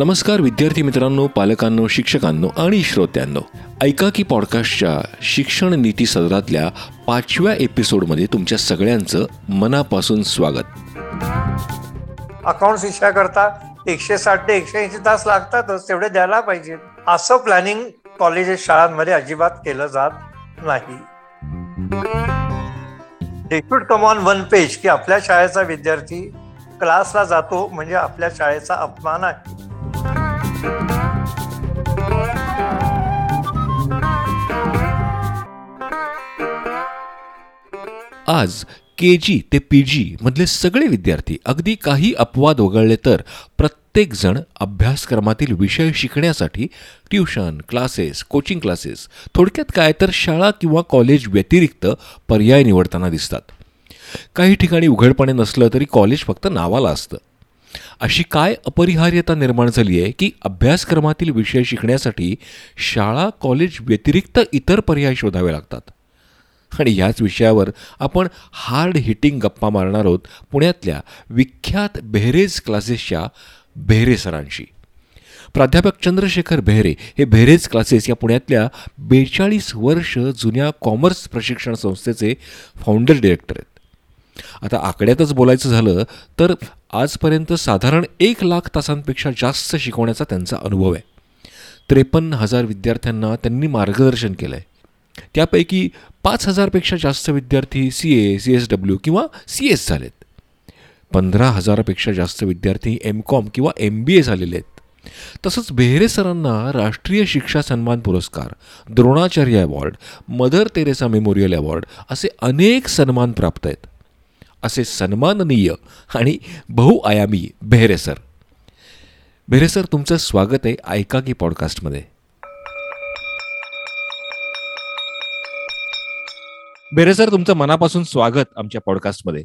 नमस्कार विद्यार्थी मित्रांनो पालकांनो शिक्षकांनो आणि श्रोत्यांनो. ऐका की पॉडकास्टच्या शिक्षण नीती सदरातल्या पाचव्या एपिसोडमध्ये तुमच्या सगळ्यांचं मनापासून स्वागत. अकाउंट शिक्षाकरता एकशे साठ ते एकशे ऐंशी तास लागतातच तेवढे द्यायला पाहिजे. असं प्लॅनिंग कॉलेजेस शाळांमध्ये अजिबात केलं जात नाही. They should come on one page की आपल्या शाळेचा विद्यार्थी क्लासला जातो म्हणजे आपल्या शाळेचा अपमान आहे. आज के जी ते पी जी मधले सगळे विद्यार्थी अगदी काही अपवाद वगळले तर प्रत्येकजण अभ्यासक्रमातील विषय शिकण्यासाठी ट्युशन क्लासेस कोचिंग क्लासेस थोडक्यात काय तर शाळा किंवा कॉलेज व्यतिरिक्त पर्याय निवडताना दिसतात. काही ठिकाणी उघडपणे नसलं तरी कॉलेज फक्त नावाला असतं. अशी काय अपरिहार्यता निर्माण झाली आहे की अभ्यासक्रमातील विषय शिकण्यासाठी शाळा कॉलेज व्यतिरिक्त इतर पर्याय शोधावे लागतात? आणि याच विषयावर आपण हार्ड हिटिंग गप्पा मारणार आहोत पुण्यातल्या विख्यात बेहरेज क्लासेसच्या बेहरे सरांशी. प्राध्यापक चंद्रशेखर बेहरे हे बेहरेज क्लासेस या पुण्यातल्या बेचाळीस वर्ष जुन्या कॉमर्स प्रशिक्षण संस्थेचे फाउंडर डिरेक्टर आहेत. आता आकड्यातच बोलायचं झालं तर आजपर्यंत साधारण एक लाख तासांपेक्षा जास्त शिकवण्याचा त्यांचा अनुभव आहे. त्रेपन्न हजार विद्यार्थ्यांना त्यांनी मार्गदर्शन केलं आहे त्यापैकी पाच हजारपेक्षा जास्त विद्यार्थी C A C S W किंवा सी एस झालेत. पंधरा हजारापेक्षा जास्त विद्यार्थी एम कॉम किंवा एम बी ए झालेले आहेत. तसंच बेहरे सरांना राष्ट्रीय शिक्षा सन्मान पुरस्कार Dronacharya award Mother Teresa memorial award असे अनेक सन्मान प्राप्त आहेत. असे सन्माननीय आणि बहुआयामी बेहरे सर. बेहरे सर तुमचं स्वागत आहे ऐका की पॉडकास्टमध्ये. बेरे सर तुमचं मनापासून स्वागत आमच्या पॉडकास्टमध्ये.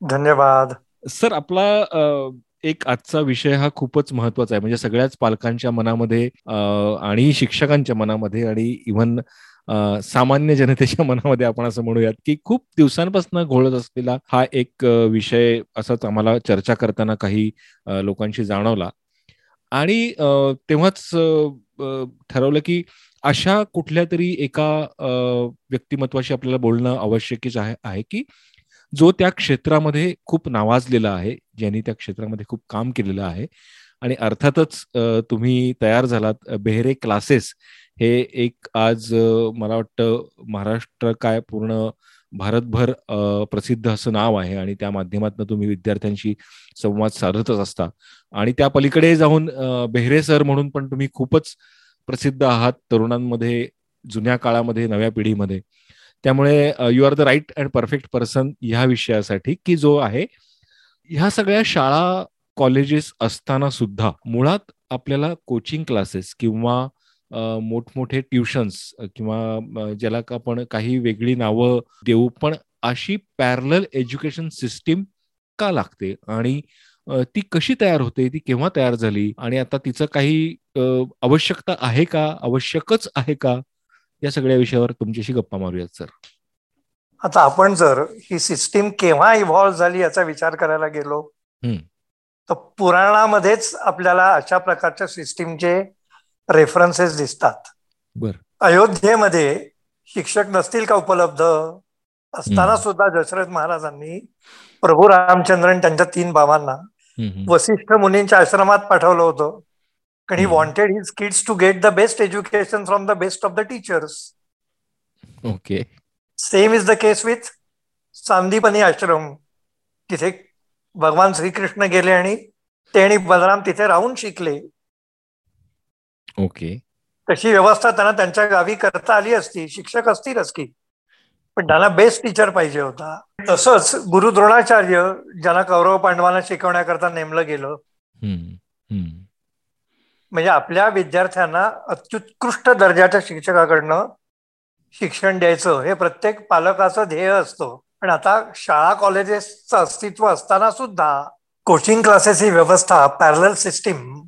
धन्यवाद. सर आपला एक आजचा विषय हा खूपच महत्त्वाचा आहे. म्हणजे सगळ्याच पालकांच्या मनामध्ये आणि शिक्षकांच्या मनामध्ये आणि इव्हन सामान्य जनतेच्या मनामध्ये आपण असं म्हणूयात की खूप दिवसांपासून घोळत असलेला हा एक विषय असाच आम्हाला चर्चा करताना काही लोकांशी जाणवला. आणि तेव्हाच ठरवलं की अशा कुठल्या तरी एका व्यक्तिमत्वाशी आपल्याला बोलणं आवश्यकच आहे आहे की जो त्या क्षेत्रामध्ये खूप नावाजलेला आहे ज्यांनी त्या क्षेत्रामध्ये खूप काम केलेलं आहे. आणि अर्थातच तुम्ही तयार झालात बेहरे क्लासेस हे एक आज मला वाटतं महाराष्ट्र काय पूर्ण भारतभर प्रसिद्ध असं नाव आहे आणि त्या माध्यमातून तुम्ही विद्यार्थ्यांशी संवाद साधतच असता. आणि त्या पलीकडे जाऊन बेहरे सर म्हणून पण तुम्ही खूपच प्रसिद्ध आहात तरुणांमध्ये जुन्या काळामध्ये नव्या पिढीमध्ये. त्यामुळे you are the right and perfect person ह्या विषयासाठी की जो आहे ह्या सगळ्या शाळा कॉलेजेस असताना सुद्धा मुळात आपल्याला कोचिंग क्लासेस किंवा मोठमोठे ट्युशन्स किंवा ज्याला आपण काही वेगळी नावं देऊ पण अशी पॅरल एज्युकेशन सिस्टीम का लागते? आणि ती कशी तयार होते? ती केव्हा तयार झाली? आणि आता तिचं काही आवश्यकता आहे का? आवश्यकच आहे का? या सगळ्या विषयावर तुमच्याशी गप्पा मारूयात सर. आता आपण जर ही सिस्टीम केव्हा इव्हॉल्व्ह झाली याचा विचार करायला गेलो तर पुराणामध्येच आपल्याला अशा प्रकारच्या सिस्टीमचे रेफरन्सेस दिसतात. बर. अयोध्येमध्ये शिक्षक नसतील का उपलब्ध? असताना सुद्धा दशरथ महाराजांनी प्रभू रामचंद्रन त्यांच्या तीन भावांना वसिष्ठ मुनींच्या आश्रमात पाठवलं होतं. कारण he wanted his kids to get the best education from the best of the teachers okay. Same is the case with Sandipani Ashram. तिथे भगवान श्रीकृष्ण गेले आणि ते आणि बलराम तिथे राहून शिकले. ओके. तशी व्यवस्था त्यांना त्यांच्या गावी करता आली असती. शिक्षक असतीलच की पण त्यांना बेस्ट टीचर पाहिजे होता. तसंच गुरु द्रोणाचार्य ज्यांना कौरव पांडवांना शिकवण्याकरता नेमलं गेलं. म्हणजे आपल्या विद्यार्थ्यांना अत्युत्कृष्ट दर्जाच्या शिक्षकाकडनं शिक्षण द्यायचं हे प्रत्येक पालकाचं ध्येय असतं. पण आता शाळा कॉलेजेसचं अस्तित्व असताना सुद्धा कोचिंग क्लासेस ही व्यवस्था पॅरल सिस्टीम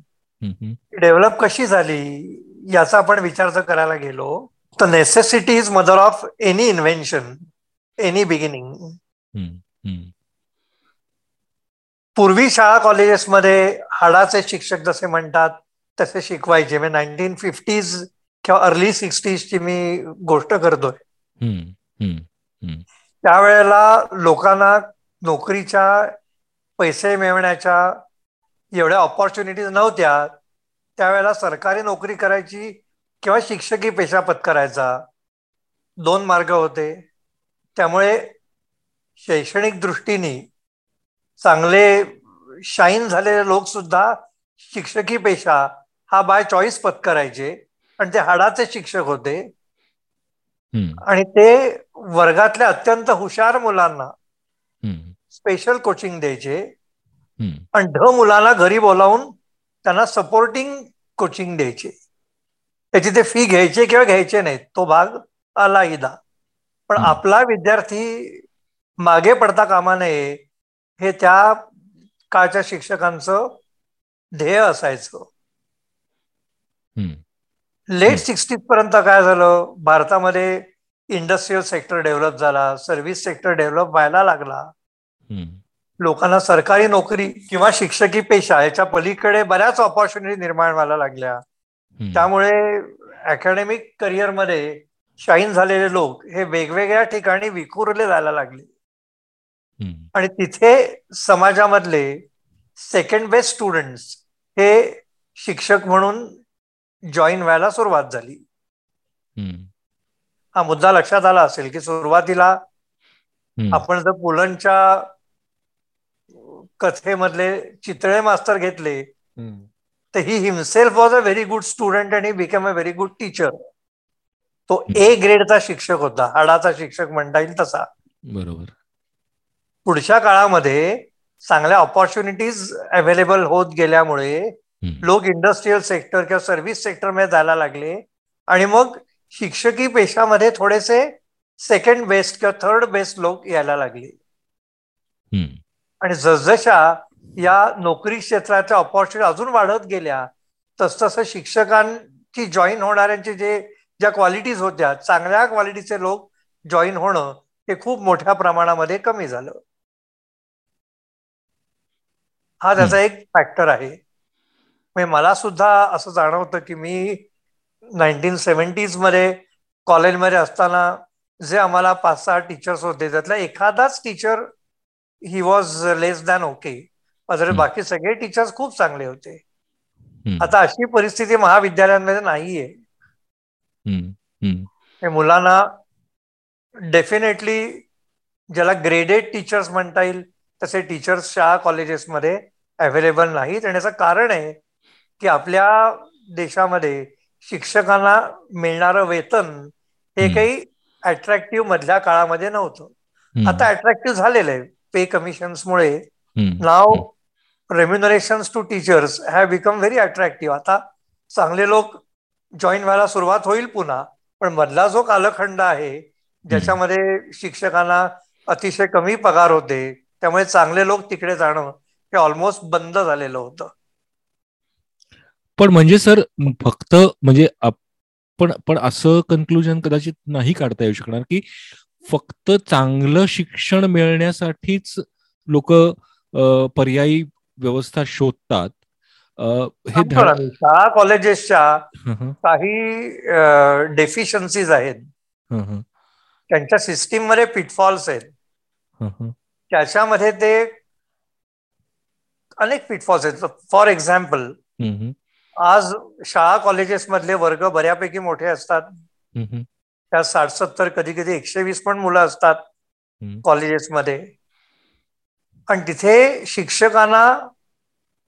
डेव्हलप कशी झाली याचा आपण विचार जर करायला गेलो तर necessity is mother of any invention any beginning पूर्वी शाळा कॉलेजेसमध्ये हाडाचे शिक्षक जसे म्हणतात तसे शिकवायचे. म्हणजे नाईन्टीन फिफ्टीज किंवा अर्ली सिक्स्टीजची मी गोष्ट करतोय. त्यावेळेला लोकांना नोकरीच्या पैसे मिळवण्याच्या एवढ्या ऑपॉर्च्युनिटीज नव्हत्या त्यावेळेला सरकारी नोकरी करायची किंवा शिक्षकी पेशा पत्करायचा. दोन मार्ग होते. त्यामुळे शैक्षणिक दृष्टीने चांगले शाईन झालेले लोक सुद्धा शिक्षकी पेशा हा बाय चॉईस पत्करायचे. आणि ते हाडाचे शिक्षक होते. आणि ते वर्गातल्या अत्यंत हुशार मुलांना स्पेशल कोचिंग द्यायचे. आणि ढ मुलांना घरी बोलावून त्यांना सपोर्टिंग कोचिंग द्यायचे. त्याची ते फी घ्यायचे किंवा घ्यायचे नाहीत. तो भाग इदा पण आपला विद्यार्थी मागे पडता कामा नये हे त्या काळच्या शिक्षकांचं ध्येय असायचं. लेट सिक्स्टीज पर्यंत काय झालं? भारतामध्ये इंडस्ट्रीयल सेक्टर डेव्हलप झाला सर्व्हिस सेक्टर डेव्हलप व्हायला लागला. लोकांना सरकारी नोकरी किंवा शिक्षकी पेशा याच्या पलीकडे बऱ्याच ऑपॉर्च्युनिटी निर्माण व्हायला लागल्या. त्यामुळे अकॅडमिक करिअरमध्ये शाईन झालेले लोक हे वेगवेगळ्या ठिकाणी विखुरले जायला लागले. आणि तिथे समाजामधले सेकंड बेस्ट स्टुडंट्स हे शिक्षक म्हणून जॉईन व्हायला सुरुवात झाली. हा मुद्दा लक्षात आला असेल की सुरुवातीला आपण जर पुलंच्या कथेमधले चितळे मास्तर घेतले तर he himself was a very good student आणि become a very good teacher तो ए ग्रेडचा शिक्षक होता हाडाचा शिक्षक म्हणता येईल तसा. बरोबर. पुढच्या काळामध्ये चांगल्या ऑपॉर्च्युनिटीज अवेलेबल होत गेल्यामुळे लोक इंडस्ट्रीयल सेक्टर किंवा सर्व्हिस सेक्टरमध्ये जायला लागले आणि मग शिक्षकी पेशामध्ये थोडेसे सेकंड बेस्ट किंवा थर्ड बेस्ट लोक यायला लागले. आणि जसजशा या नोकरी क्षेत्राच्या ऑपॉर्च्युनिटी अजून वाढत गेल्या तसतसं शिक्षकांची जॉईन होणाऱ्यांचे जे ज्या क्वालिटीज होत्या चांगल्या क्वालिटीचे लोक जॉईन होणं हे खूप मोठ्या प्रमाणामध्ये कमी झालं. हा त्याचा एक फॅक्टर आहे. म्हणजे मला सुद्धा असं जाणवतं की मी नाईन्टीन सेव्हन्टीजमध्ये कॉलेजमध्ये असताना जे आम्हाला पाच सहा टीचर्स होते त्यातला एखादाच teacher he was less than okay बाकी सगळे टीचर्स खूप चांगले होते. आता अशी परिस्थिती महाविद्यालयांमध्ये नाहीये. मुलांना डेफिनेटली ज्याला ग्रेडेड टीचर्स म्हणता येईल तसे टीचर्स शाळा कॉलेजेसमध्ये अवेलेबल नाहीत. आणि याचं कारण आहे की आपल्या देशामध्ये शिक्षकांना मिळणारं वेतन हे काही अट्रॅक्टिव्ह मधल्या काळामध्ये नव्हतं. आता अट्रॅक्टिव्ह झालेलं आहे. पे कमिशन्समुळे नाव remuneration to teachers have become very attractive आता चांगले लोक जॉईन व्हायला सुरुवात होईल पुन्हा पण मधला जो कालखंड आहे ज्याच्यामध्ये शिक्षकांना अतिशय कमी पगार होते त्यामुळे चांगले लोक तिकडे जाणं हे ऑलमोस्ट बंद झालेलं होतं. पण म्हणजे सर फक्त म्हणजे पण पण असं कन्क्लुजन कदाचित नाही काढता येऊ शकणार की फक्त चांगलं शिक्षण मिळण्यासाठीच लोक पर्यायी व्यवस्था शोधतात. हे शाळा कॉलेजेसच्या काही डेफिशियन्सीज आहेत. त्यांच्या सिस्टीममध्ये पिटफॉल्स आहेत त्याच्यामध्ये ते अनेक पिटफॉल्स आहेत. फॉर एक्झाम्पल आज शाळा कॉलेजेस मधले वर्ग बऱ्यापैकी मोठे असतात. त्या साठ सत्तर कधी कधी एकशे वीस पण मुलं असतात कॉलेजेसमध्ये. आणि तिथे शिक्षकांना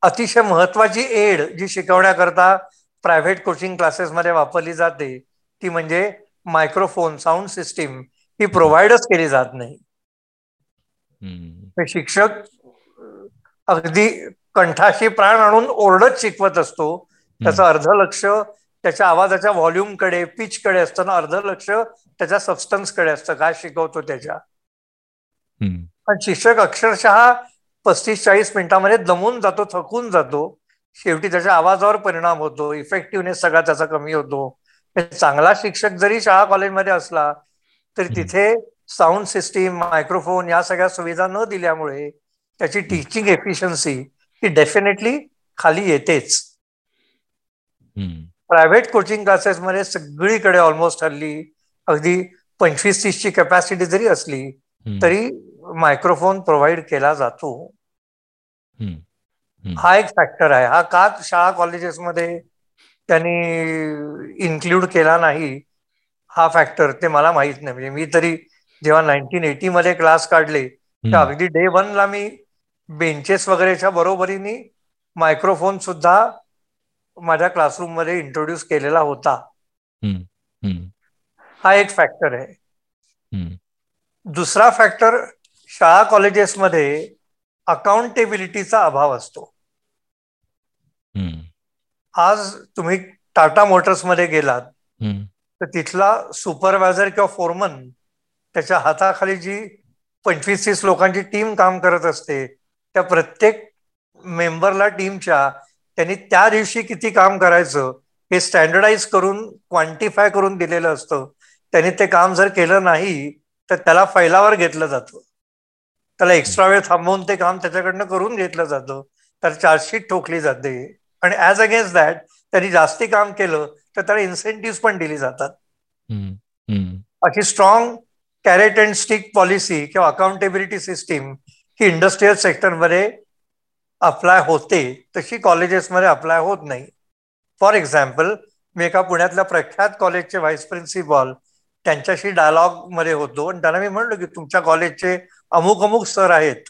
अतिशय महत्वाची एड जी शिकवण्याकरता प्रायव्हेट कोचिंग क्लासेसमध्ये वापरली जाते ती म्हणजे मायक्रोफोन साऊंड सिस्टीम ही प्रोव्हाइडच केली जात नाही. शिक्षक अगदी कंठाशी प्राण आणून ओरडत शिकवत असतो. त्याचं अर्ध लक्ष त्याच्या आवाजाच्या व्हॉल्यूमकडे पिचकडे असतं अर्ध लक्ष त्याच्या सबस्टन्सकडे असतं. काय शिकवतो त्याच्या? पण शिक्षक अक्षरशः पस्तीस चाळीस मिनिटांमध्ये दमून जातो थकून जातो. शेवटी त्याच्या आवाजावर परिणाम होतो. इफेक्टिव्हनेस सगळा त्याचा कमी होतो. चांगला शिक्षक जरी शाळा कॉलेजमध्ये असला तरी तिथे साऊंड सिस्टीम मायक्रोफोन या सगळ्या सुविधा न दिल्यामुळे त्याची टीचिंग एफिशियन्सी ही डेफिनेटली खाली येतेच. प्रायव्हेट कोचिंग क्लासेसमध्ये सगळीकडे ऑलमोस्ट हल्ली अगदी पंचवीस तीसची कॅपॅसिटी जरी असली तरी मायक्रोफोन प्रोव्हाइड केला जातो. हा एक फॅक्टर आहे. हा का शाळा कॉलेजेसमध्ये त्यांनी इन्क्ल्यूड केला नाही हा फॅक्टर ते मला माहीत नाही. म्हणजे मी तरी जेव्हा नाईन्टीन एटी मध्ये क्लास काढले तर अगदी डे वनला मी बेंचेस वगैरेच्या बरोबरीने मायक्रोफोन सुद्धा माझ्या क्लासरूममध्ये इंट्रोड्यूस केलेला होता. हा एक फॅक्टर आहे. दुसरा फॅक्टर शाळा कॉलेजेसमध्ये अकाउंटेबिलिटीचा अभाव असतो. आज तुम्ही टाटा मोटर्समध्ये गेलात तर तिथला सुपरवायझर किंवा फोरमन त्याच्या हाताखाली जी पंचवीस तीस लोकांची टीम काम करत असते त्या प्रत्येक मेंबरला टीमच्या त्यांनी त्या दिवशी किती काम करायचं हे स्टँडर्डाईज करून क्वांटिफाय करून दिलेलं असतं. त्यांनी ते काम जर केलं नाही तर त्याला फैलावर घेतलं जातं. त्याला एक्स्ट्रा वेळ थांबवून ते काम त्याच्याकडनं करून घेतलं जातं. तर चार्जशीट ठोकली जाते. आणि ऍज अगेन्स्ट दॅट त्यांनी जास्ती काम केलं तर त्याला इन्सेंटिव्ह पण दिली जातात. अशी strong carrot and stick policy किंवा अकाउंटेबिलिटी सिस्टीम ही इंडस्ट्रीयल सेक्टरमध्ये अप्लाय होते तशी कॉलेजेसमध्ये अप्लाय होत नाही. फॉर एक्झाम्पल मी एका पुण्यातल्या प्रख्यात कॉलेजचे व्हाईस प्रिन्सिपॉल त्यांच्याशी डायलॉगमध्ये होतो. आणि त्यांना मी म्हणलो की तुमच्या कॉलेजचे अमुक अमुक सर आहेत.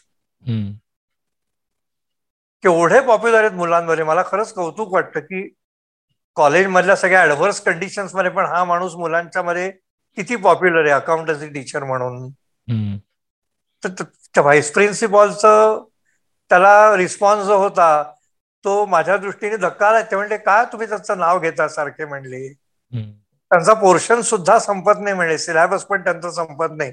केवढे पॉप्युलर आहेत मुलांमध्ये. मला खरंच कौतुक वाटतं की कॉलेजमधल्या सगळ्या ऍडव्हर्स कंडिशन्समध्ये पण हा माणूस मुलांच्या मध्ये किती पॉप्युलर आहे अकाउंटन्सी टीचर म्हणून. तर व्हाईस प्रिन्सिपॉलचं त्याला रिस्पॉन्स जो होता तो माझ्या दृष्टीने धक्का आला ते म्हणले का तुम्ही त्याचं नाव घेता? सारखे म्हणले. त्यांचा पोर्शन सुद्धा संपत नाही म्हणजे सिलेबस पण त्यांचा संपत नाही.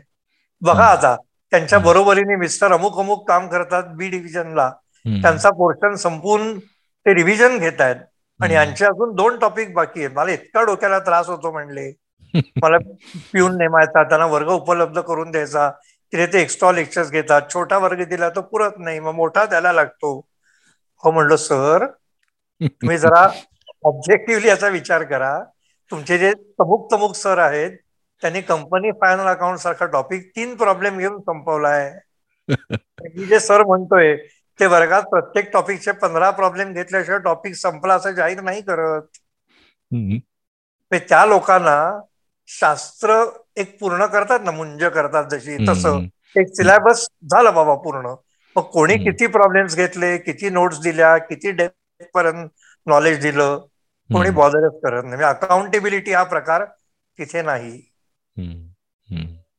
बघा आता त्यांच्या बरोबरीने मिस्टर अमुक अमुक काम करतात बी डिव्हिजनला त्यांचा पोर्शन संपून ते रिव्हिजन घेत आहेत. आणि यांचे अजून दोन टॉपिक बाकी आहेत. मला इतका डोक्याला त्रास होतो म्हणले. मला पिऊन नेमायचा त्यांना वर्ग उपलब्ध करून द्यायचा. तिथे ते एक्स्ट्रा लेक्चर्स घेतात. छोटा वर्ग दिला तर पुरत नाही. मग मोठा द्यायला लागतो. हो म्हणलं सर तुम्ही जरा ऑब्जेक्टिव्हली याचा विचार करा. तुमचे जे तमुक तमुक सर आहेत त्यांनी कंपनी फायनल अकाउंट सारखा टॉपिक तीन प्रॉब्लेम घेऊन संपवलाय. मी जे सर म्हणतोय ते वर्गात प्रत्येक टॉपिकचे पंधरा प्रॉब्लेम घेतल्याशिवाय टॉपिक संपला असं जाहीर नाही करत. त्या लोकांना शास्त्र एक पूर्ण करतात ना मुंज करतात जशी तसं. एक सिलेबस झालं बाबा पूर्ण. मग कोणी किती प्रॉब्लेम्स घेतले किती नोट्स दिल्या किती डेप्थ पर्यंत नॉलेज दिलं कोणी बॉदरच करत नाही. अकाउंटेबिलिटी हा प्रकार तिथे नाही.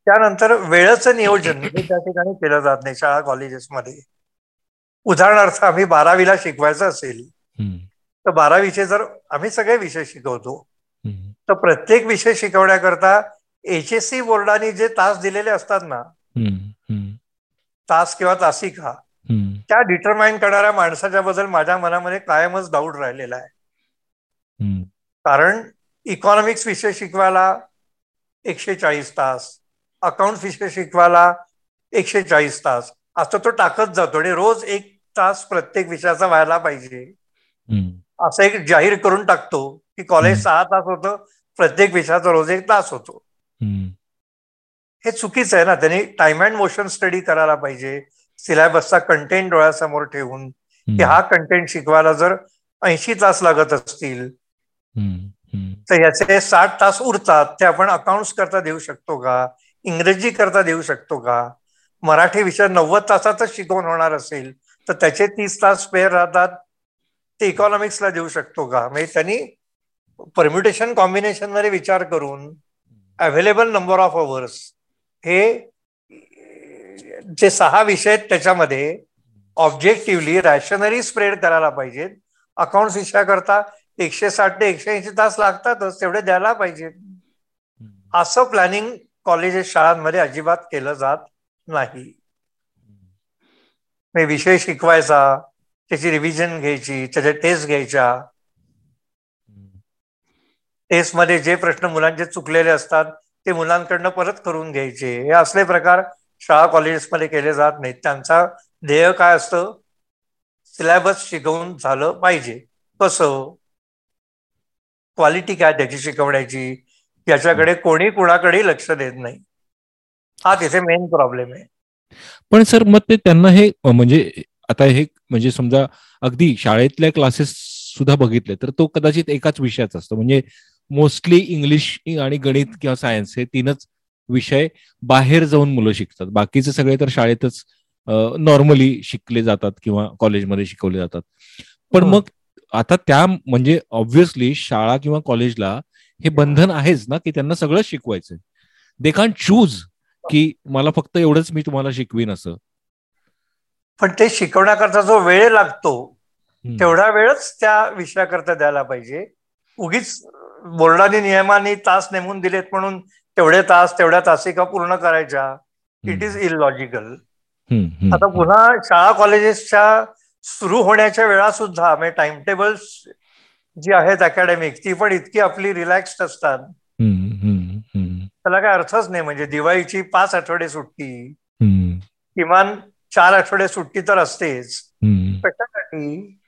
त्यानंतर वेळेचं नियोजन हे त्या ठिकाणी केलं जात नाही शाळा कॉलेजेसमध्ये उदाहरणार्थ आम्ही बारावीला शिकवायचं असेल तर बारावीचे जर आम्ही सगळे विषय शिकवतो. तर प्रत्येक विषय शिकवण्याकरता एच एस सी बोर्डाने जे तास दिलेले असतात ना तास किंवा तासिका त्या डिटरमाइन करणाऱ्या माणसाच्या बद्दल माझ्या मनामध्ये कायमच डाऊट राहिलेला आहे. कारण इकॉनॉमिक्स विषय शिकवायला एकशे चाळीस तास अकाउंट विषय शिकवायला एकशे चाळीस तास असं तो टाकत जातो आणि रोज एक तास प्रत्येक विषयाचा व्हायला पाहिजे. असं एक जाहीर करून टाकतो की कॉलेज सहा तास होतं प्रत्येक विषयाचा रोज एक तास होतो. हे चुकीचं आहे ना त्यांनी टाइम अँड मोशन स्टडी करायला पाहिजे. सिलेबसचा कंटेंट डोळ्यासमोर ठेवून की हा कंटेंट शिकवायला जर ऐंशी तास लागत असतील तर याचे साठ तास उरतात ते आपण अकाउंट्स करता देऊ शकतो का? इंग्रजी करता देऊ शकतो का? मराठी विषय नव्वद तासातच शिकवून होणार असेल तर त्याचे तीस तास स्पेअर राहतात. ते इकॉनॉमिक्सला देऊ शकतो का? म्हणजे त्यांनी परम्युटेशन कॉम्बिनेशनमध्ये विचार करून अवेलेबल नंबर ऑफ अवर्स हे जे सहा विषय आहेत त्याच्यामध्ये ऑब्जेक्टिव्हली रॅशनरी स्प्रेड करायला पाहिजेत. अकाउंट विषयाकरता एकशे साठ ते एकशे ऐंशी तास लागतातच तेवढे द्यायला पाहिजेत. असं प्लॅनिंग कॉलेजेस शाळांमध्ये अजिबात केलं जात नाही. विषय शिकवायचा त्याची रिव्हिजन घ्यायची त्याच्या टेस्ट घ्यायच्या टेस्टमध्ये जे प्रश्न मुलांचे चुकलेले असतात ते मुलांकडनं परत करून घ्यायचे. हे असले प्रकार शाळा कॉलेजेसमध्ये केले जात नाहीत. त्यांचा ध्येय काय असतं? सिलेबस शिकवून झालं पाहिजे. कसं? क्वालिटी काय त्याची शिकवण्याची? याच्याकडे कोणी कुणाकडे लक्ष देत नाही. हा तिथे मेन प्रॉब्लेम आहे. पण सर मग ते त्यांना हे म्हणजे आता हे म्हणजे समजा अगदी शाळेतल्या क्लासेस सुद्धा बघितले तर तो कदाचित एकाच विषयाचा असतो. म्हणजे मोस्टली इंग्लिश आणि गणित किंवा सायन्स हे तीनच विषय बाहेर जाऊन मुलं शिकतात. बाकीचे सगळे तर शाळेतच नॉर्मली शिकले जातात किंवा कॉलेजमध्ये शिकवले जातात. पण हो. मग आता त्या म्हणजे ऑब्व्हियसली शाळा किंवा कॉलेजला हे बंधन आहेच ना की त्यांना सगळं शिकवायचं दे कान चूज की मला फक्त एवढंच मी तुम्हाला शिकवीन असं. पण ते शिकवण्याकरता जो वेळ लागतो तेवढा वेळच त्या विषयाकरता द्यायला पाहिजे. उगीच बोर्डाने नियमाने तास नेमून दिलेत म्हणून तेवढे तास तेवढ्या तासिका पूर्ण करायच्या. इट इज इलॉजिकल आता पुन्हा शाळा कॉलेजेसच्या सुरू होण्याच्या वेळा सुद्धा म्हणजे टाइम टेबल्स जी आहेत अकॅडमिक ती पण इतकी आपली रिलॅक्स्ड असतात. त्याला काय अर्थच नाही म्हणजे दिवाळीची पाच आठवडे सुट्टी. किमान चार आठवडे सुट्टी तर असतेच. कशासाठी?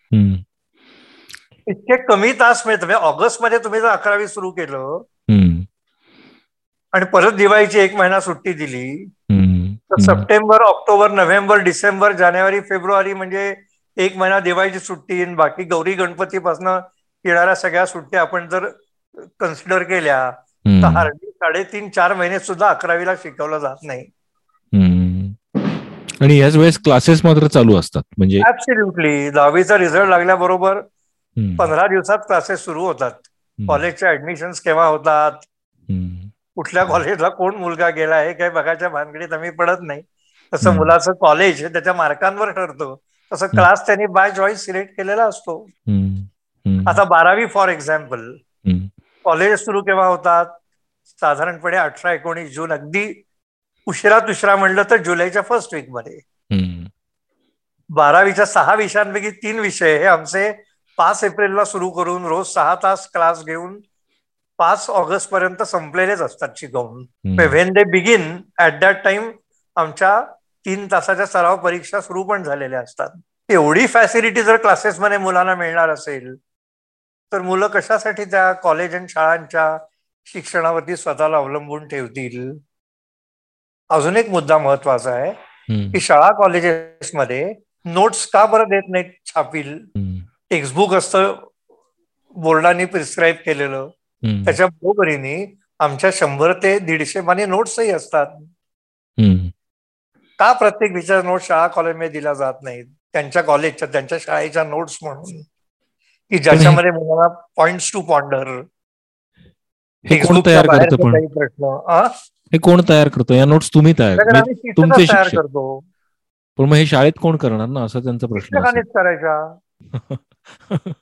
इतके कमी तास मिळत. म्हणजे ऑगस्टमध्ये तुम्ही जर अकरावी सुरू केलं आणि परत दिवाळीची एक महिना सुट्टी दिली तर सप्टेंबर ऑक्टोबर नोव्हेंबर डिसेंबर जानेवारी फेब्रुवारी म्हणजे एक महिना दिवाळीची सुट्टी बाकी गौरी गणपतीपासून येणाऱ्या सगळ्या सुट्ट्या आपण जर कन्सिडर केल्या तर हार्डली साडेतीन चार महिने सुद्धा अकरावीला शिकवलं जात नाही. आणि याच वेळेस क्लासेस मात्र चालू असतात. म्हणजे ऍब्सोल्युटली दहावीचा रिझल्ट लागल्याबरोबर पंधरा दिवसात क्लासेस सुरू होतात. कॉलेजच्या ऍडमिशन केव्हा होतात? कुठल्या कॉलेजला कोण मुलगा गेला आहे? काही बघायच्या भानगडीत आम्ही पडत नाही. तसं मुलाचं कॉलेज त्याच्या मार्कांवर ठरतो. तसं क्लास त्यांनी बाय चॉईस सिलेक्ट केलेला असतो. आता बारावी फॉर एक्झाम्पल कॉलेज सुरू केव्हा होतात? साधारणपणे अठरा एकोणीस जून अगदी उशिरा तुशिरा म्हणलं तर जुलैच्या फर्स्ट वीकमध्ये. बारावीच्या सहा विषयांपैकी तीन विषय हे आमचे पाच एप्रिलला सुरू करून रोज सहा तास क्लास घेऊन पाच ऑगस्ट पर्यंत संपलेलेच असतात शिकवून. When they begin at that time आमच्या तीन तासाच्या सराव परीक्षा सुरू पण झालेल्या असतात. एवढी फॅसिलिटी जर क्लासेसमध्ये मुलांना मिळणार असेल तर मुलं कशासाठी त्या कॉलेज आणि शाळांच्या शिक्षणावरती स्वतःला अवलंबून ठेवतील? अजून एक मुद्दा महत्त्वाचा आहे की शाळा कॉलेजेसमध्ये नोट्स का बरं देत नाहीत छापील? टेक्स्टबुक असतं बोर्डाने प्रिस्क्राईब केलेलं. त्याच्या बरोबरीने आमच्या शंभर ते दीडशे माने नोट्सही असतात. का प्रत्येक विचार नोट शाळा कॉलेजमध्ये दिला जात नाहीत? त्यांच्या कॉलेजच्या त्यांच्या शाळेच्या नोट्स म्हणून. की ज्याच्यामध्ये मुलांना पॉइंट टू पॉन्डर प्रश्न हे कोण तयार करतो? या नोट्स तुम्ही तयार तुमचे तयार करतो. पण मग हे शाळेत कोण करणार ना? असं त्यांचा प्रश्न करायचा.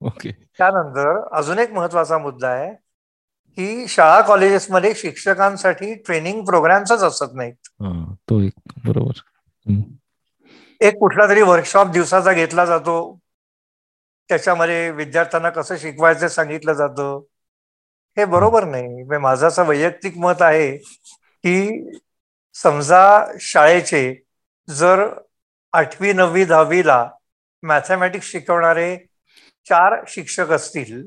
ओके त्यानंतर अजून एक महत्त्वाचा मुद्दा आहे की शाळा कॉलेजेसमध्ये शिक्षकांसाठी ट्रेनिंग प्रोग्राम्सच असत नाहीत. तो एक बरोबर. एक कुठला तरी वर्कशॉप दिवसाचा घेतला जातो. त्याच्यामध्ये विद्यार्थ्यांना कसं शिकवायचं सांगितलं जातं. हे बरोबर नाही. माझं असं वैयक्तिक मत आहे की समजा शाळेचे जर आठवी नववी दहावीला मॅथमॅटिक्स शिकवणारे चार शिक्षक असतील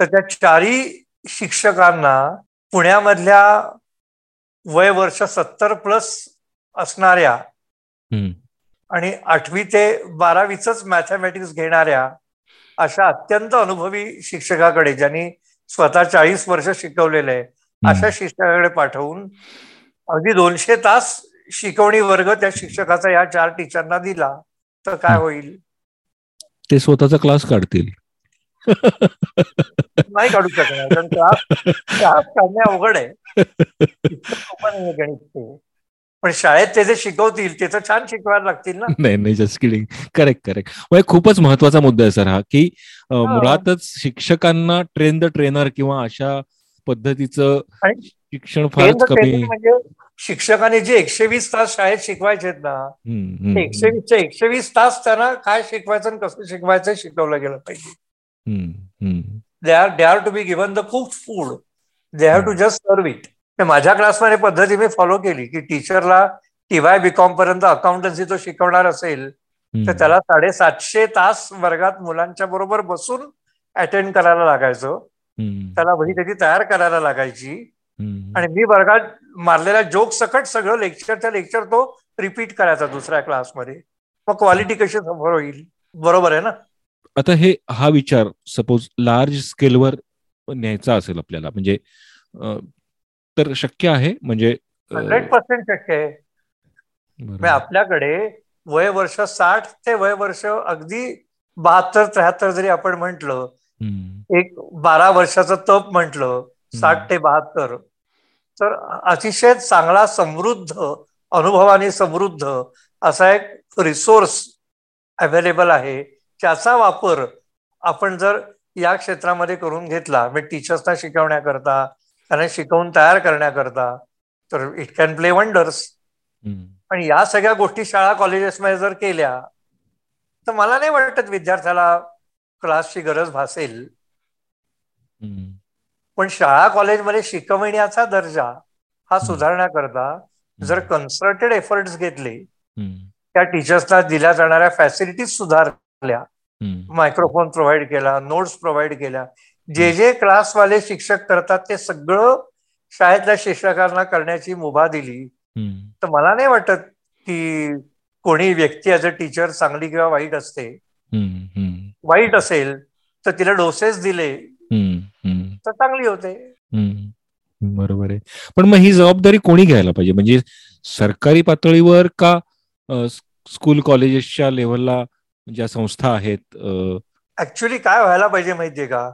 तर त्या चारही शिक्षकांना पुण्यामधल्या वय वर्ष सत्तर प्लस असणाऱ्या आणि आठवी ते बारावीच मॅथमॅटिक्स घेणाऱ्या अशा अत्यंत अनुभवी शिक्षकाकडे ज्यांनी स्वतः चाळीस वर्ष शिकवलेलं आहे. अशा शिक्षकाकडे पाठवून अगदी दोनशे तास शिकवणी वर्ग त्या शिक्षकाचा या चार टीचरना दिला तर काय होईल? ते स्वतःचा क्लास काढतील. नाही काढू शकणार कारण क्लास क्लास काढणे अवघड आहे. गणित पण शाळेत ते जे शिकवतील ते तर छान शिकवायला लागतील ना. नाही नाही जस्ट किडिंग करेक्ट करेक्ट म्हणजे खूपच महत्त्वाचा मुद्दा आहे सर हा की मुळातच शिक्षकांना ट्रेन द ट्रेनर किंवा अशा पद्धतीचं शिक्षण फारच कमी म्हणजे शिक्षकांनी जे एकशे वीस तास शाळेत शिकवायचे ना एकशे वीसच्या एकशे वीस तास त्यांना काय शिकवायचं आणि कसं शिकवायचं शिकवलं गेलं पाहिजे. They are they are to be given the cook food they have to just serve it माझ्या क्लासमध्ये पद्धती मी फॉलो केली की टीचरला टीवाय बीकॉम पर्यंत अकाउंटन्सी तो शिकवणार असेल तर त्याला साडेसातशे तास वर्गात मुलांच्या बरोबर बसून अटेंड करायला लागायचं. त्याला वही त्याची तयार करायला लागायची. आणि मी वर्गात मारलेल्या जोक सकट सगळं लेक्चरच्या लेक्चर तो रिपीट करायचा दुसऱ्या क्लासमध्ये. मग क्वालिटी कशी समोर होईल? बरोबर आहे ना? आता हे हा विचार सपोज लार्ज स्केलवर न्यायचा असेल आपल्याला म्हणजे तर शक्य आहे म्हणजे हंड्रेड पर्सेंट शक्य आहे. म्हणजे आपल्याकडे वय वर्ष साठ ते वय वर्ष अगदी बहात्तर त्र्याहत्तर जरी आपण म्हंटल एक बारा वर्षाचं तप म्हटलं साठ ते बहात्तर तर अतिशय चांगला समृद्ध अनुभवाने समृद्ध असा एक रिसोर्स अवेलेबल आहे त्याचा वापर आपण जर या क्षेत्रामध्ये करून घेतला म्हणजे टीचर्सना शिकवण्याकरता त्यांना शिकवून तयार करण्याकरता तर इट कॅन प्ले वंडर्स आणि या सगळ्या गोष्टी शाळा कॉलेजेसमध्ये जर केल्या तर मला नाही वाटत विद्यार्थ्याला क्लासची गरज भासेल. पण शाळा कॉलेजमध्ये शिकवण्याचा दर्जा हा सुधारण्याकरता जर कन्सल्टेड एफर्ट्स घेतले त्या टीचर्सना दिल्या जाणाऱ्या फॅसिलिटीज सुधारल्या. मायक्रोफोन प्रोव्हाइड केला नोट्स प्रोव्हाइड केल्या जे जे क्लासवाले शिक्षक करतात ते सगळं शाळेतल्या शिक्षकांना करण्याची मुभा दिली. तर मला नाही वाटत की कोणी व्यक्ती ऍज अ टीचर चांगली किंवा वाईट असते. वाईट असेल तर तिला डोसेस दिले. तर चांगली होते. बरोबर आहे. पण मग ही जबाबदारी कोणी घ्यायला पाहिजे? म्हणजे सरकारी पातळीवर का स्कूल कॉलेजेसच्या लेव्हलला ज्या संस्था आहेत ऍक्च्युली काय व्हायला पाहिजे माहितीये का?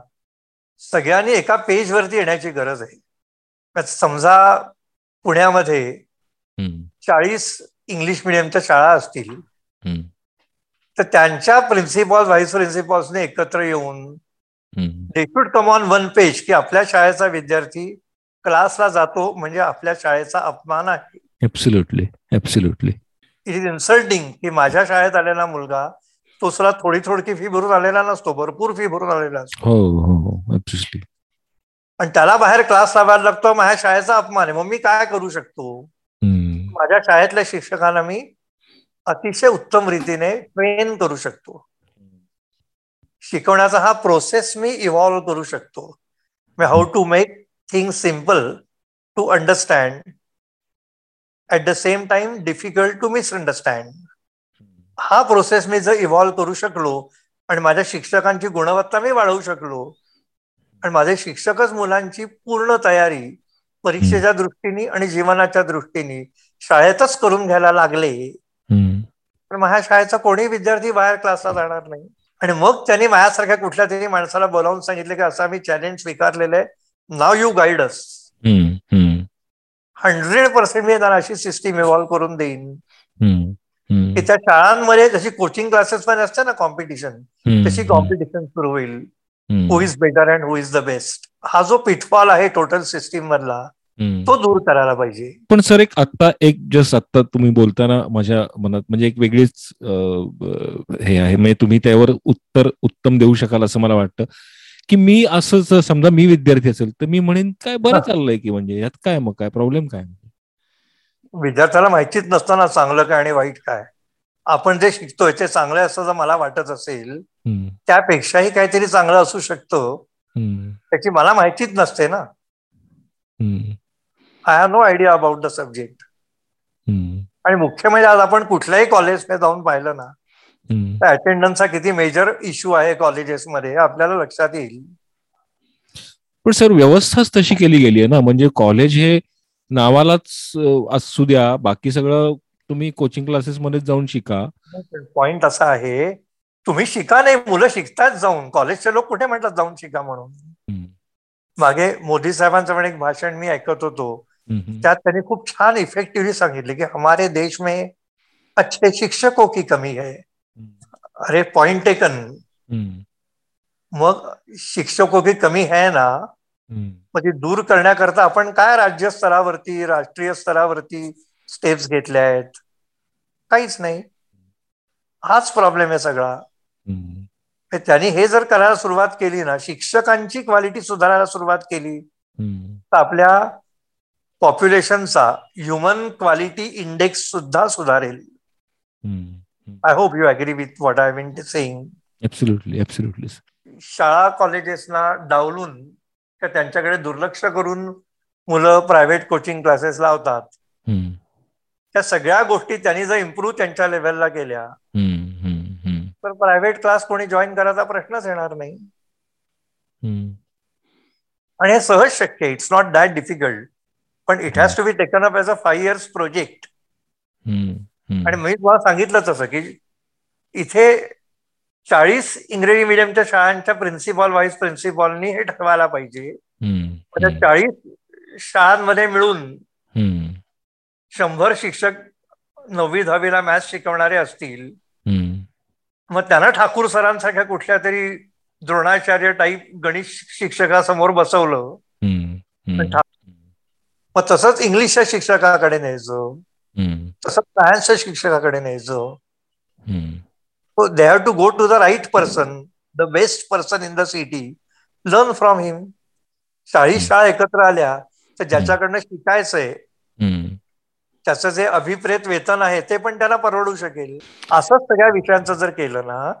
सगळ्यांनी एका पेजवरती येण्याची गरज आहे. समजा पुण्यामध्ये चाळीस इंग्लिश मिडियमच्या शाळा असतील तर त्यांच्या प्रिन्सिपॉल व्हाईस प्रिन्सिपॉल्सने एकत्र येऊन they should come on one page की आपल्या शाळेचा विद्यार्थी क्लासला जातो म्हणजे आपल्या शाळेचा अपमान आहे. Absolutely absolutely it is insulting की माझ्या शाळेत आलेला मुलगा तो सुद्धा थोडी थोडकी फी भरून आलेला नसतो भरपूर फी भरून आलेला असतो. हो हो आणि त्याला बाहेर क्लास लावायला लागतो माझ्या शाळेचा अपमान आहे. मग मी काय करू शकतो? माझ्या शाळेतल्या शिक्षकांना मी अतिशय उत्तम रीतीने ट्रेन करू शकतो. शिकवण्याचा हा प्रोसेस मी इव्हॉल्व्ह करू शकतो. How to make things simple to understand at the same time difficult to misunderstand हा प्रोसेस मी जर इव्हॉल्व्ह करू शकलो आणि माझ्या शिक्षकांची गुणवत्ता मी वाढवू शकलो आणि माझे शिक्षकच मुलांची पूर्ण तयारी परीक्षेच्या दृष्टीने आणि जीवनाच्या दृष्टीने शाळेतच करून घ्यायला लागले पण माझ्या शाळेचा कोणी विद्यार्थी बाहेर क्लासला जाणार नाही. आणि मग त्यांनी माझ्यासारख्या कुठल्या तरी माणसाला बोलावून सांगितलं की असं आम्ही चॅलेंज स्वीकारलेलं आहे. नाव you guide us hundred percent मी त्यांना अशी सिस्टीम इव्हॉल्व्ह करून देईन. की त्या शाळांमध्ये जशी कोचिंग क्लासेस मध्ये असते ना कॉम्पिटिशन तशी कॉम्पिटिशन सुरू होईल. Who is better and who is the best हा जो पिटफॉल आहे टोटल सिस्टीम मधला तो दूर करायला पाहिजे. पण सर एक आता एक जस्ट आता तुम्ही बोलताना माझ्या मनात म्हणजे एक वेगळीच हे आहे. म्हणजे तुम्ही त्यावर उत्तर उत्तम देऊ शकाल असं मला वाटतं. की मी असं समजा मी विद्यार्थी असेल तर मी म्हणेन काय बरं चाललंय की म्हणजे? यात काय मग? काय प्रॉब्लेम काय? विद्यार्थ्याला माहितीच नसताना चांगलं काय आणि वाईट काय. आपण जे शिकतोय ते चांगलं असं जर मला वाटत असेल त्यापेक्षाही काहीतरी चांगलं असू शकतं. त्याची मला माहितीच नसते ना. I have no idea about the subject आणि मुख्य म्हणजे आज आपण कुठल्याही कॉलेजमध्ये जाऊन पाहिलं ना तर अटेंडन्सचा किती मेजर इश्यू आहे कॉलेजेसमध्ये आपल्याला लक्षात येईल. पण सर व्यवस्थाच तशी केली गेली आहे ना. म्हणजे कॉलेज हे नावालाच असू द्या बाकी सगळं तुम्ही कोचिंग क्लासेस मध्ये जाऊन शिका. पॉइंट असा आहे तुम्ही शिका नाही मुलं शिकतात जाऊन. कॉलेजचे लोक कुठे म्हणतात जाऊन शिका म्हणून? मागे मोदी साहेबांचं पण एक भाषण मी ऐकत होतो. त्यात त्यांनी खूप छान इफेक्टिव्हली सांगितले की हमारे देश में अच्छे शिक्षकों की कमी है. अरे पॉइंट टेकन मग शिक्षकों की कमी है ना म्हणजे दूर करण्याकरता आपण काय राज्य स्तरावरती राष्ट्रीय स्तरावरती स्टेप्स घेतल्या आहेत? काहीच नाही. हाच प्रॉब्लेम आहे सगळा. त्यांनी हे जर करायला सुरुवात केली ना शिक्षकांची क्वालिटी सुधारायला सुरुवात केली तर आपल्या पॉप्युलेशनचा ह्युमन क्वालिटी इंडेक्स सुद्धा सुधारेल. I hope you agree with what I mean saying शाळा कॉलेजेसना डावलून त्यांच्याकडे दुर्लक्ष करून मुलं प्रायव्हेट कोचिंग क्लासेस लावतात त्या सगळ्या गोष्टी त्यांनी जर इम्प्रूव्ह त्यांच्या लेवलला केल्या तर प्रायव्हेट क्लास कोणी जॉईन करायचा प्रश्नच येणार नाही. आणि हे सहज शक्य आहे. इट्स नॉट दॅट डिफिकल्ट पण it has to be taken up as a five years project आणि मी तुम्हाला सांगितलंच असं की इथे चाळीस इंग्रजी मिडियमच्या शाळांच्या प्रिन्सिपॉल व्हाईस प्रिन्सिपॉलनी हे ठरवायला पाहिजे. चाळीस शाळांमध्ये मिळून शंभर शिक्षक नववी दहावीला मॅथ्स शिकवणारे असतील मग त्यांना ठाकूर सरांसारख्या कुठल्या तरी द्रोणाचार्य टाईप गणित शिक्षकासमोर बसवलं मग तसंच इंग्लिशच्या शिक्षकाकडे न्यायचं तसंच सायन्सच्या शिक्षकाकडे न्यायचं. They have to go to the right person the best person in the city learn from him चाळीस शाळा एकत्र आल्या तर ज्याच्याकडनं शिकायचंय त्याचं जे अभिप्रेत वेतन आहे ते पण त्याला परवडू शकेल. असंच सगळ्या विषयांचं जर केलं ना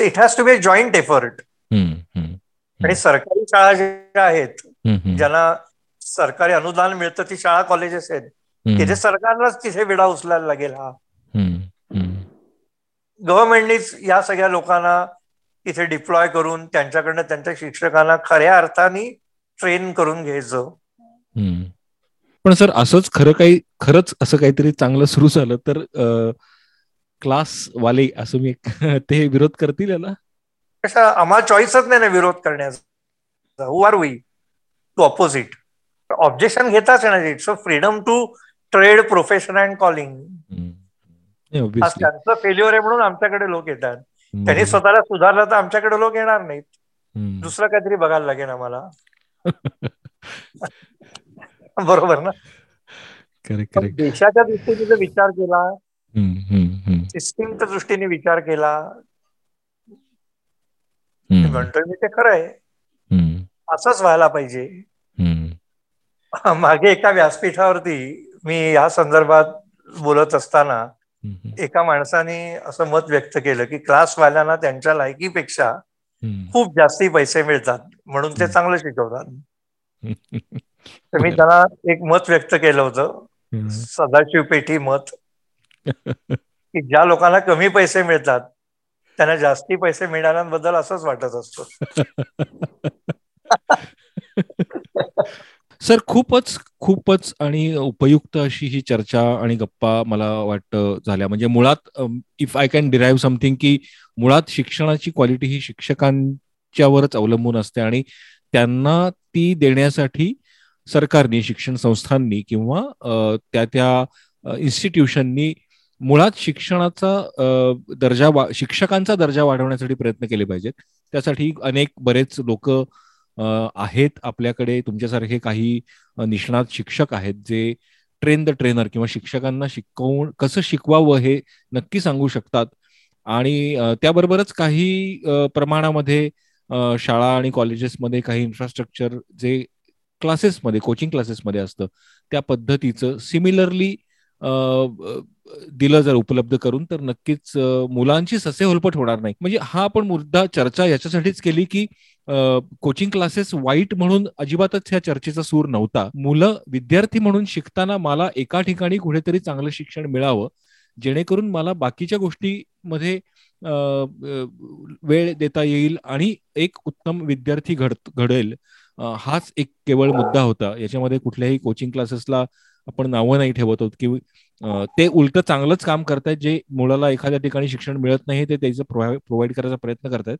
it has to be joint effort आणि सरकारी शाळा ज्या आहेत ज्यांना सरकारी अनुदान मिळतं ती शाळा कॉलेजेस आहेत तिथे सरकारलाच तिथे विडा उचलायला लागेल हा. गव्हर्नमेंटनीच या सगळ्या लोकांना इथे डिप्लॉय करून त्यांच्याकडनं त्यांच्या शिक्षकांना खऱ्या अर्थाने ट्रेन करून घ्यायचं. पण सर असंच खरं काही खरंच असं काहीतरी चांगलं सुरू झालं तर क्लास वाले असं मी ते विरोध करतील याला? कशा आम्हाला चॉईसच नाही ना विरोध करण्याचा. Who are we to opposite objection घेताच येणार. It's freedom to trade profession and calling त्यांचं फेल्युअर आहे म्हणून आमच्याकडे लोक येतात. त्यांनी स्वतःला सुधारलं तर आमच्याकडे लोक येणार नाहीत. दुसरं काहीतरी बघायला लागेल आम्हाला. बरोबर ना? देशाच्या दृष्टीने जर विचार केला सिस्टीमच्या दृष्टीने विचार केला म्हणतोय मी ते खरं आहे. असंच व्हायला पाहिजे. मागे एका व्यासपीठावरती मी या संदर्भात बोलत असताना एका माणसाने असं मत व्यक्त केलं की क्लासवाल्यांना त्यांच्या लायकीपेक्षा खूप जास्ती पैसे मिळतात म्हणून ते चांगलं शिकवतात. तर मी त्यांना एक मत व्यक्त केलं होतं. सदाशिव पेठी मत. की ज्या लोकांना कमी पैसे मिळतात त्यांना जास्ती पैसे मिळाल्याबद्दल असंच वाटत असतं. सर खूपच खूपच आणि उपयुक्त अशी ही चर्चा आणि गप्पा मला वाटतं झाल्या. म्हणजे मुळात if I can derive something की मुळात शिक्षणाची क्वालिटी ही शिक्षकांच्यावरच अवलंबून असते आणि त्यांना ती देण्यासाठी सरकारने शिक्षण संस्थांनी किंवा त्या त्या इन्स्टिट्यूशननी मुळात शिक्षणाचा दर्जा शिक्षकांचा दर्जा वाढवण्यासाठी प्रयत्न केले पाहिजेत. त्यासाठी अनेक बरेच लोक आहेत आपल्याकडे तुमच्यासारखे काही निष्णात शिक्षक आहेत जे ट्रेन द ट्रेनर किंवा शिक्षकांना शिकवून कसं शिकवावं हे नक्की सांगू शकतात. आणि त्याबरोबरच काही प्रमाणामध्ये शाळा आणि कॉलेजेसमध्ये काही इन्फ्रास्ट्रक्चर जे क्लासेसमध्ये कोचिंग क्लासेसमध्ये असतं त्या पद्धतीचं सिमिलरली दिलं जर उपलब्ध करून तर नक्कीच मुलांची ससे होलपट होणार नाही. म्हणजे हा आपण मुद्दा चर्चा याच्यासाठीच केली की कोचिंग क्लासेस वाईट म्हणून अजिबातच ह्या चर्चेचा सूर नव्हता. मुलं विद्यार्थी म्हणून शिकताना मला एका ठिकाणी कुठेतरी चांगलं शिक्षण मिळावं जेणेकरून मला बाकीच्या गोष्टीमध्ये वेळ देता येईल आणि एक उत्तम विद्यार्थी घड घडेल. हाच एक केवळ मुद्दा होता. याच्यामध्ये कुठल्याही कोचिंग क्लासेसला आपण नावं नाही ठेवत आहोत की ते उलट चांगलंच काम करतायत जे मुलाला एखाद्या ठिकाणी शिक्षण मिळत नाही ते त्याचं प्रोव्हाइड करायचा प्रयत्न करतायत.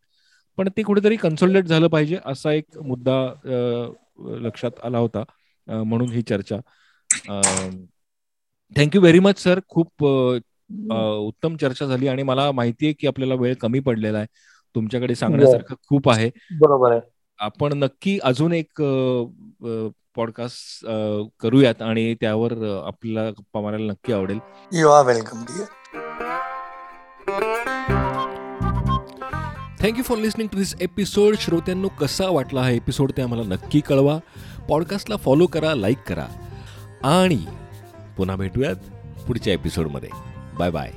पण ते कुठेतरी कन्सल्टेट झालं पाहिजे असा एक मुद्दा लक्षात आला होता म्हणून ही चर्चा. थँक्यू व्हेरी मच सर खूप उत्तम चर्चा झाली आणि मला माहिती आहे की आपल्याला वेळ कमी पडलेला आहे. तुमच्याकडे सांगण्यासारखं खूप आहे. बरोबर आहे. आपण नक्की अजून एक पॉडकास्ट करूयात आणि त्यावर आपल्याला गप्पा मारायला नक्की आवडेल. You are welcome thank you for listening to this episode श्रोत्यांनो कसा वाटला हा एपिसोड ते आम्हाला नक्की कळवा. पॉडकास्टला फॉलो करा लाईक करा. आणि पुन्हा भेटूयात पुढच्या एपिसोडमध्ये बाय बाय